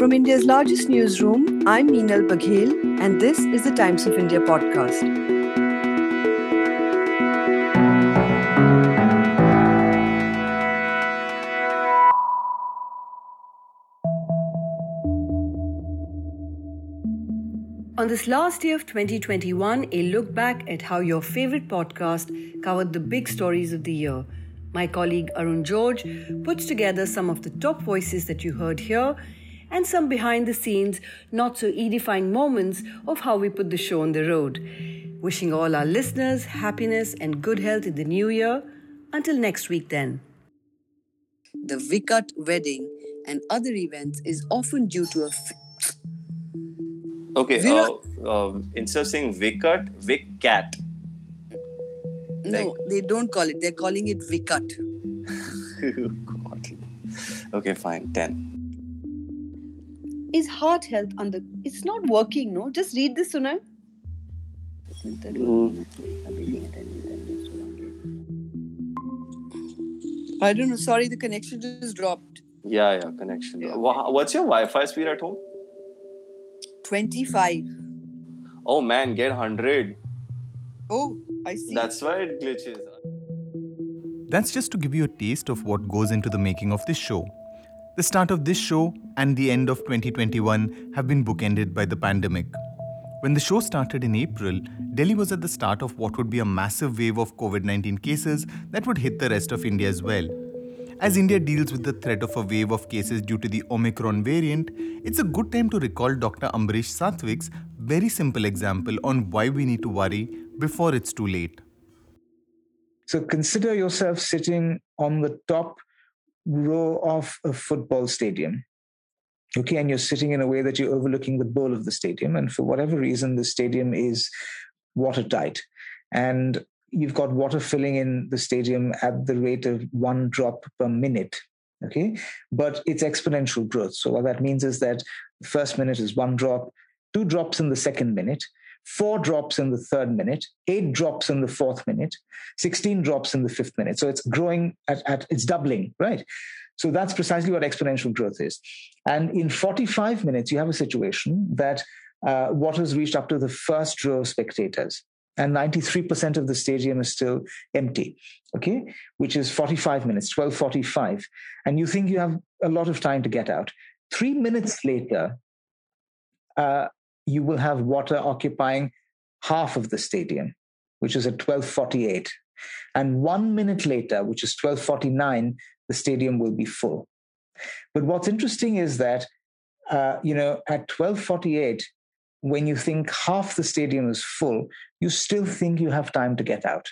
From India's largest newsroom, I'm Meenal Baghel, and this is the Times of India podcast. On this last day of 2021, a look back at how your favorite podcast covered the big stories of the year. My colleague Arun George puts together some of the top voices that you heard here and some behind the scenes, not so edifying moments of how we put the show on the road. Wishing all our listeners happiness and good health in the new year. Until next week, then. The Vikat wedding and other events is often due to a. F- Okay, Virat- uh, um, instead of saying Vicat, Vicat. no, they don't call it. They're calling it Vikat. Okay, fine. 10. Is heart health under? It's not working. No, just read this, Sunil. I don't know. Sorry, the connection just dropped. Yeah, yeah, connection. Yeah. What's your Wi Fi speed at home? 25. Oh man, get 100. Oh, I see. That's why it glitches. That's just to give you a taste of what goes into the making of this show. The start of this show and the end of 2021 have been bookended by the pandemic. When the show started in April, Delhi was at the start of what would be a massive wave of COVID 19 cases that would hit the rest of India as well. As India deals with the threat of a wave of cases due to the Omicron variant, it's a good time to recall Dr. Ambarish Satwik's very simple example on why we need to worry before it's too late. So consider yourself sitting on the top row of a football stadium. Okay, and you're sitting in a way that you're overlooking the bowl of the stadium. And for whatever reason, the stadium is watertight. And you've got water filling in the stadium at the rate of one drop per minute. Okay, but it's exponential growth. So what that means is that the first minute is one drop, two drops in the second minute, four drops in the third minute, eight drops in the fourth minute, 16 drops in the fifth minute. So it's growing at, at it's doubling, right? So that's precisely what exponential growth is. And in 45 minutes, you have a situation that uh, water's reached up to the first row of spectators. And 93% of the stadium is still empty, okay, which is 45 minutes, 1245. And you think you have a lot of time to get out. Three minutes later, uh, you will have water occupying half of the stadium, which is at 1248. And one minute later, which is 1249, the stadium will be full. But what's interesting is that, uh, you know, at 1248, when you think half the stadium is full, you still think you have time to get out.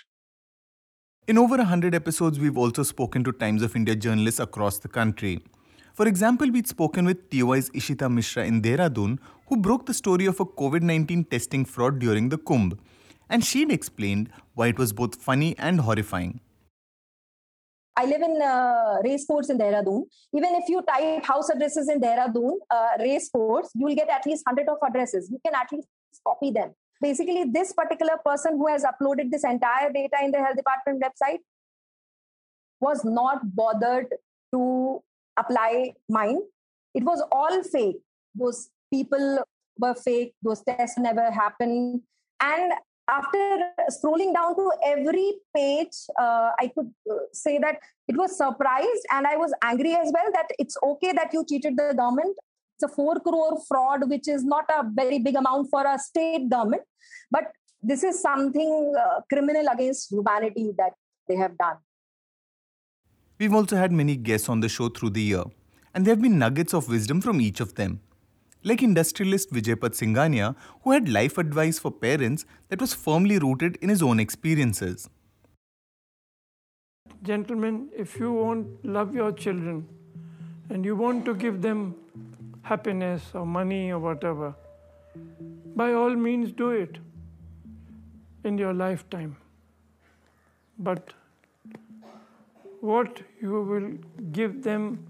In over 100 episodes, we've also spoken to Times of India journalists across the country. For example, we'd spoken with TOI's Ishita Mishra in Dehradun, who broke the story of a COVID 19 testing fraud during the Kumbh. And she'd explained why it was both funny and horrifying. I live in uh, racecourse in Dehradun. Even if you type house addresses in Dehradun, uh, racecourse, you will get at least 100 of addresses. You can at least copy them. Basically, this particular person who has uploaded this entire data in the health department website was not bothered to apply mine. It was all fake. Those people were fake. Those tests never happened. And after scrolling down to every page, uh, I could uh, say that it was surprised and I was angry as well that it's okay that you cheated the government. It's a four crore fraud, which is not a very big amount for a state government, but this is something uh, criminal against humanity that they have done. We've also had many guests on the show through the year, and there have been nuggets of wisdom from each of them. Like industrialist Vijaypat Singhania, who had life advice for parents that was firmly rooted in his own experiences. Gentlemen, if you want love your children and you want to give them happiness or money or whatever, by all means do it in your lifetime. But what you will give them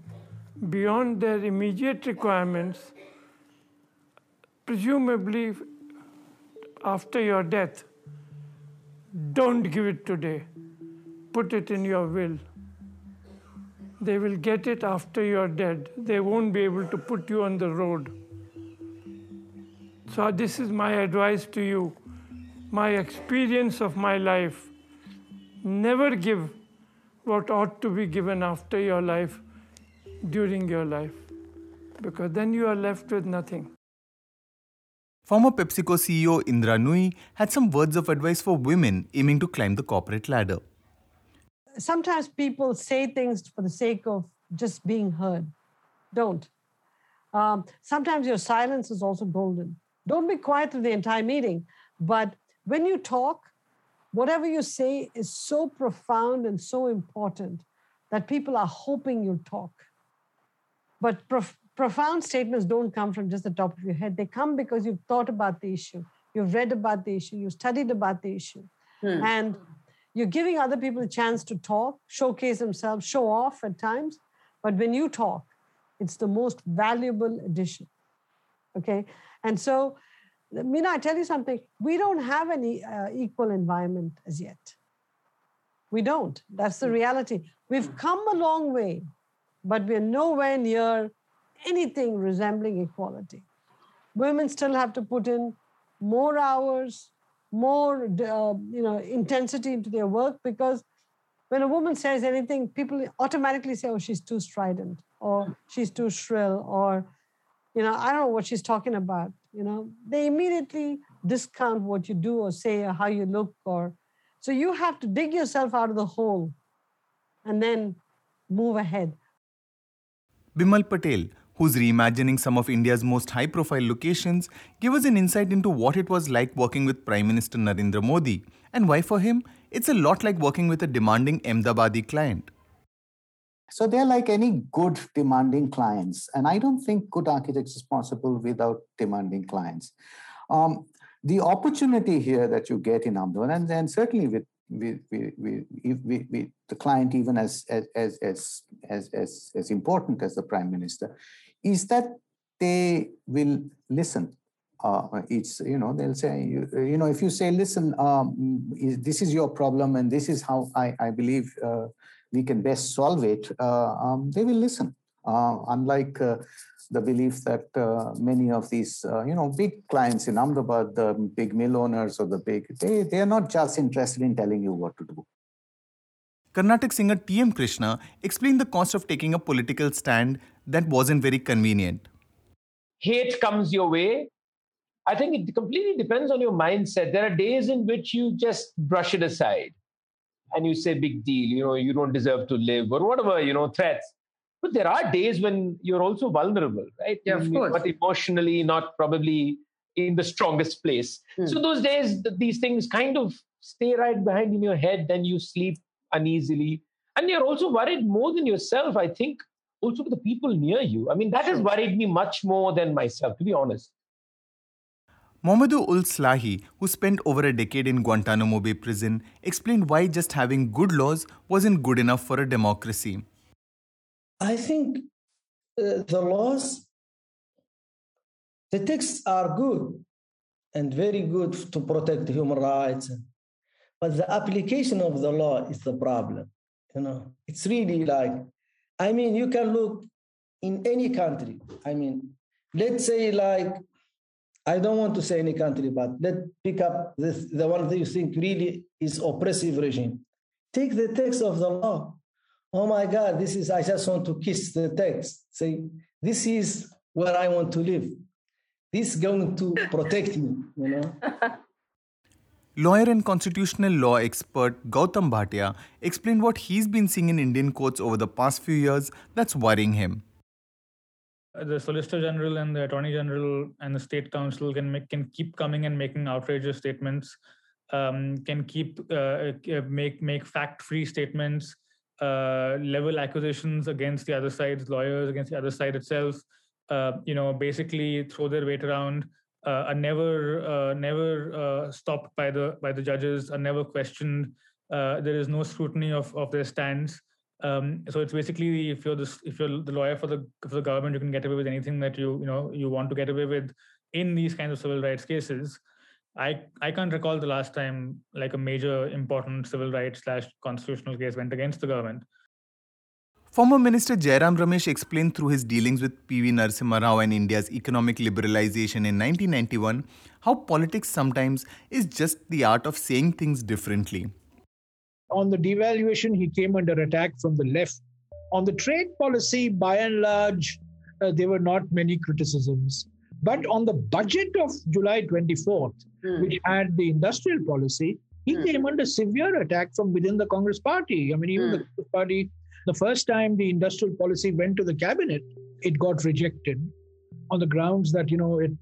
beyond their immediate requirements, presumably after your death, don't give it today. Put it in your will. They will get it after you're dead. They won't be able to put you on the road. So, this is my advice to you my experience of my life. Never give what ought to be given after your life during your life, because then you are left with nothing. Former PepsiCo CEO Indra Nooyi had some words of advice for women aiming to climb the corporate ladder. Sometimes people say things for the sake of just being heard. Don't. Um, sometimes your silence is also golden. Don't be quiet through the entire meeting, but when you talk, whatever you say is so profound and so important that people are hoping you'll talk. But prof- profound statements don't come from just the top of your head. They come because you've thought about the issue, you've read about the issue, you've studied about the issue. Hmm. And you're giving other people a chance to talk, showcase themselves, show off at times. But when you talk, it's the most valuable addition. Okay. And so Meena, I tell you something, we don't have any uh, equal environment as yet. We don't. That's the reality. We've come a long way, but we're nowhere near anything resembling equality. Women still have to put in more hours, more uh, you know intensity into their work because when a woman says anything, people automatically say, "Oh, she's too strident," or "She's too shrill," or you know, I don't know what she's talking about. You know, they immediately discount what you do or say or how you look or so you have to dig yourself out of the hole and then move ahead. Bimal Patel, who's reimagining some of India's most high profile locations, gave us an insight into what it was like working with Prime Minister Narendra Modi and why, for him, it's a lot like working with a demanding Ahmedabadi client. So they're like any good demanding clients. And I don't think good architects is possible without demanding clients. Um, the opportunity here that you get in Ahmedabad, and, and certainly with the client even as, as, as, as, as, as important as the prime minister, is that they will listen. Uh, it's, you know, they'll say, you, you know, if you say, listen, um, this is your problem and this is how I, I believe uh, we can best solve it, uh, um, they will listen. Uh, unlike uh, the belief that uh, many of these, uh, you know, big clients in Ahmedabad, the big mill owners or the big, they, they are not just interested in telling you what to do. Carnatic singer T.M. Krishna explained the cost of taking a political stand that wasn't very convenient. Hate comes your way. I think it completely depends on your mindset. There are days in which you just brush it aside and you say big deal you know you don't deserve to live or whatever you know threats but there are days when you're also vulnerable right yeah of course. but emotionally not probably in the strongest place hmm. so those days these things kind of stay right behind in your head then you sleep uneasily and you're also worried more than yourself i think also for the people near you i mean that sure. has worried me much more than myself to be honest Mohamedou Ould Slahi, who spent over a decade in Guantanamo Bay prison, explained why just having good laws wasn't good enough for a democracy. I think uh, the laws, the texts are good and very good to protect human rights, but the application of the law is the problem. You know, it's really like, I mean, you can look in any country. I mean, let's say like I don't want to say any country, but let's pick up this, the one that you think really is oppressive regime. Take the text of the law. Oh my God, this is, I just want to kiss the text. Say, this is where I want to live. This is going to protect me, you know. Lawyer and constitutional law expert Gautam Bhatia explained what he's been seeing in Indian courts over the past few years that's worrying him the solicitor general and the attorney general and the state counsel can make can keep coming and making outrageous statements um, can keep uh, uh make make fact free statements uh, level accusations against the other side's lawyers against the other side itself uh, you know basically throw their weight around uh, are never uh, never stopped by the by the judges are never questioned. There is no scrutiny of of their stands um, so it's basically if you're this if you're the lawyer for the for the government, you can get away with anything that you you know you want to get away with in these kinds of civil rights cases. I I can't recall the last time like a major important civil rights slash constitutional case went against the government. Former Minister Jairam Ramesh explained through his dealings with P.V. Narasimha Rao and India's economic liberalization in 1991 how politics sometimes is just the art of saying things differently. On the devaluation, he came under attack from the left. On the trade policy, by and large, uh, there were not many criticisms. But on the budget of July 24th, mm. which had the industrial policy, he mm. came under severe attack from within the Congress party. I mean, even mm. the Congress party, the first time the industrial policy went to the cabinet, it got rejected on the grounds that, you know, it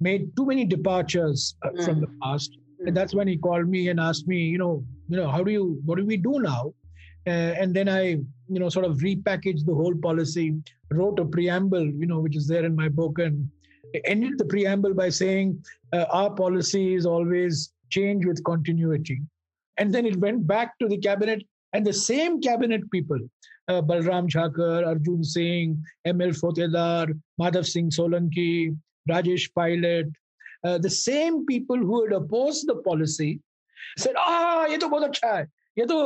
made too many departures uh, from the past. And that's when he called me and asked me, you know, you know, how do you, what do we do now? Uh, and then I, you know, sort of repackaged the whole policy, wrote a preamble, you know, which is there in my book, and ended the preamble by saying uh, our policy is always change with continuity. And then it went back to the cabinet, and the same cabinet people, uh, Balram Jakhar, Arjun Singh, M.L. Fotedar, Madhav Singh Solanki, Rajesh Pilot, uh, the same people who had opposed the policy said, ah, ये तो बहुत अच्छा है ये तो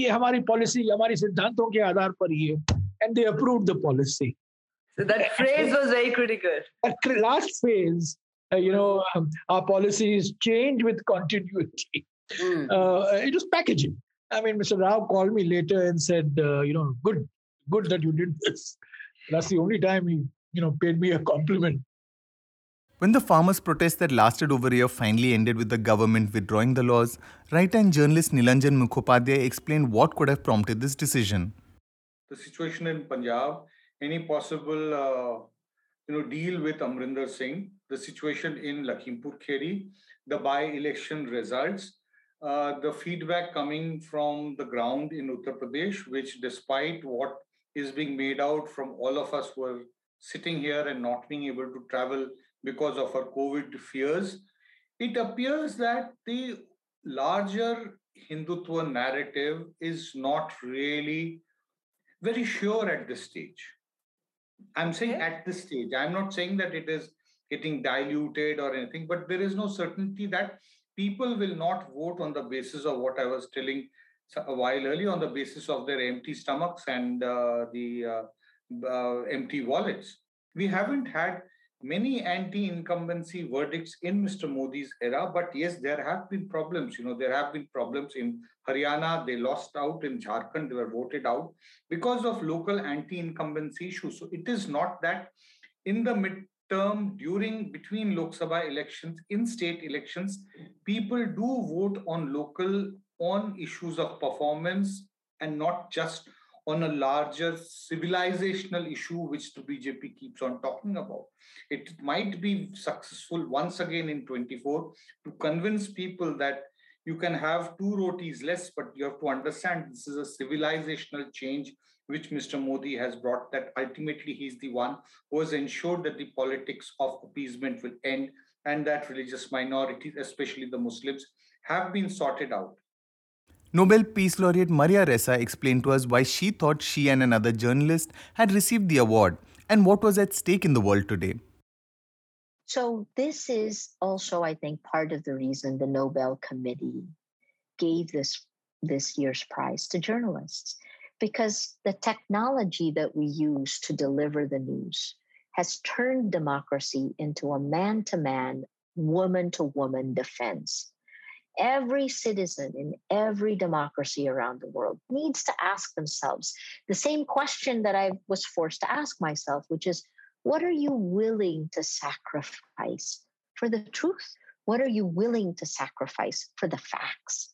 ये हमारी policy हमारी सिद्धांतों के आधार पर ही है and they approved the policy so that phrase was very critical that last phrase uh, you know um, our policies change with continuity mm. uh, it was packaging i mean mr rao called me later and said uh, you know good good that you did this that's the only time he you know paid me a compliment when the farmers' protest that lasted over a year finally ended with the government withdrawing the laws, writer and journalist Nilanjan Mukhopadhyay explained what could have prompted this decision. The situation in Punjab, any possible uh, you know, deal with Amrinder Singh, the situation in Lakhimpur Kheri, the by-election results, uh, the feedback coming from the ground in Uttar Pradesh, which despite what is being made out from all of us who are sitting here and not being able to travel because of our COVID fears, it appears that the larger Hindutva narrative is not really very sure at this stage. I'm saying okay. at this stage. I'm not saying that it is getting diluted or anything, but there is no certainty that people will not vote on the basis of what I was telling a while earlier on the basis of their empty stomachs and uh, the uh, uh, empty wallets. We haven't had many anti-incumbency verdicts in Mr. Modi's era, but yes, there have been problems. You know, there have been problems in Haryana. They lost out in Jharkhand. They were voted out because of local anti-incumbency issues. So it is not that in the midterm, during between Lok Sabha elections, in state elections, people do vote on local on issues of performance and not just on a larger civilizational issue which the BJP keeps on talking about. It might be successful once again in 24 to convince people that you can have two rotis less, but you have to understand this is a civilizational change which Mr. Modi has brought, that ultimately he's the one who has ensured that the politics of appeasement will end and that religious minorities, especially the Muslims, have been sorted out. Nobel Peace Laureate Maria Ressa explained to us why she thought she and another journalist had received the award and what was at stake in the world today. So, this is also, I think, part of the reason the Nobel Committee gave this, this year's prize to journalists, because the technology that we use to deliver the news has turned democracy into a man to man, woman to woman defense every citizen in every democracy around the world needs to ask themselves the same question that I was forced to ask myself, which is what are you willing to sacrifice for the truth? What are you willing to sacrifice for the facts?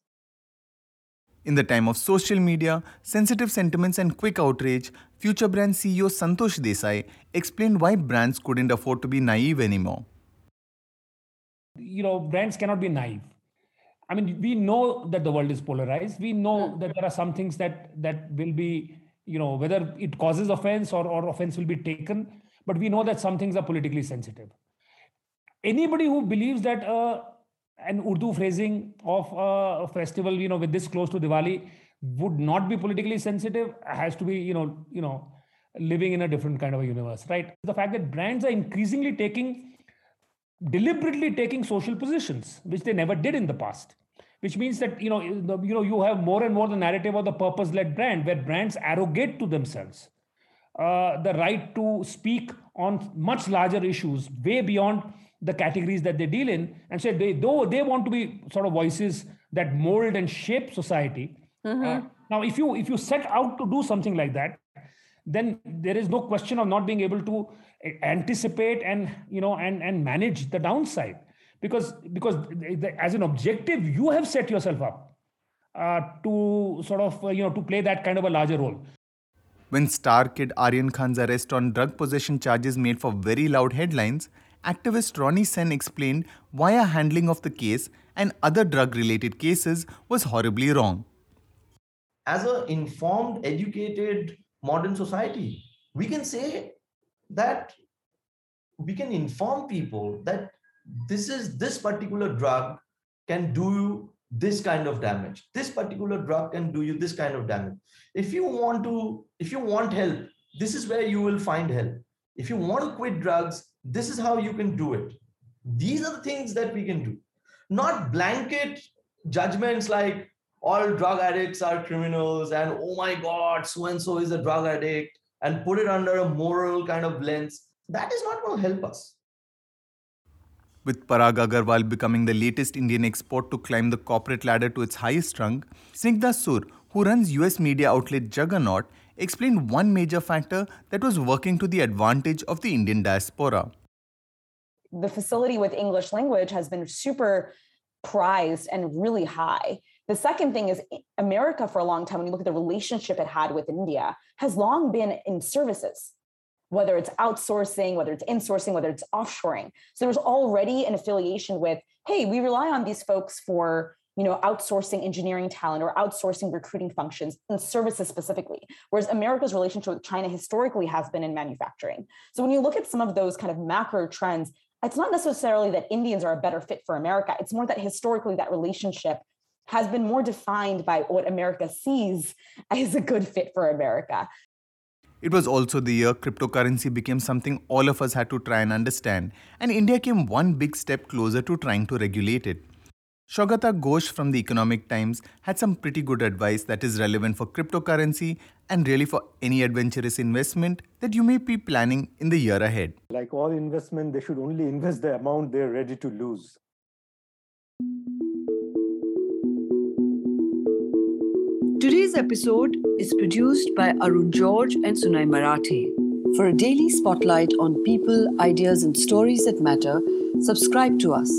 In the time of social media, sensitive sentiments, and quick outrage, Future Brand CEO Santosh Desai explained why brands couldn't afford to be naive anymore. You know, brands cannot be naive I mean, we know that the world is polarized. We know hmm. that there are some things that that will be, you know, whether it causes offense or, or offense will be taken. But we know that some things are politically sensitive. Anybody who believes that uh, an Urdu phrasing of a festival, you know, with this close to Diwali, would not be politically sensitive has to be, you know, you know, living in a different kind of a universe, right? The fact that brands are increasingly taking deliberately taking social positions, which they never did in the past. which means that you know you know you have more and more the narrative of the purpose-led brand, where brands arrogate to themselves uh, the right to speak on much larger issues, way beyond the categories that they deal in, and say they though they want to be sort of voices that mold and shape society. Mm-hmm. Uh, now, if you if you set out to do something like that, then there is no question of not being able to anticipate and you know and and manage the downside because because as an objective you have set yourself up uh, to sort of uh, you know to play that kind of a larger role when star kid Aryan Khan's arrest on drug possession charges made for very loud headlines, activist Ronnie Sen explained why a handling of the case and other drug related cases was horribly wrong. As an informed, educated, modern society, we can say that we can inform people that this is this particular drug can do you this kind of damage. This particular drug can do you this kind of damage. If you want to if you want help this is where you will find help. If you want to quit drugs this is how you can do it. These are the things that we can do. Not blanket judgments like all drug addicts are criminals and oh my god so and so is a drug addict and put it under a moral kind of lens that is not going to help us with Parag Agrawal becoming the latest Indian export to climb the corporate ladder to its highest rung, Snigdha Sur, who runs US media outlet Juggernaut, explained one major factor that was working to the advantage of the Indian diaspora. The facility with English language has been super prized and really high. The second thing is eh, America for a long time, when you look at the relationship it had with India, has long been in services whether it's outsourcing, whether it's insourcing, whether it's offshoring. So there's already an affiliation with, hey, we rely on these folks for you know outsourcing engineering talent or outsourcing recruiting functions and services specifically whereas america's relationship with china historically has been in manufacturing so when you look at some of those kind of macro trends it's not necessarily that indians are a better fit for america it's more that historically that relationship has been more defined by what america sees as a good fit for america it was also the year cryptocurrency became something all of us had to try and understand, and India came one big step closer to trying to regulate it. Saugata Ghosh from the Economic Times had some pretty good advice that is relevant for cryptocurrency and really for any adventurous investment that you may be planning in the year ahead. Like all investment, they should only invest the amount they're ready to lose. Today's episode is produced by Arun George and Sunay Marathe. For a daily spotlight on people, ideas, and stories that matter, subscribe to us.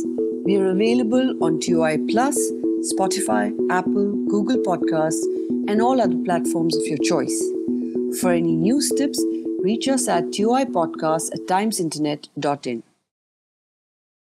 We are available on TOI Plus, Spotify, Apple, Google Podcasts, and all other platforms of your choice. For any news tips, reach us at toipodcast at timesinternet.in.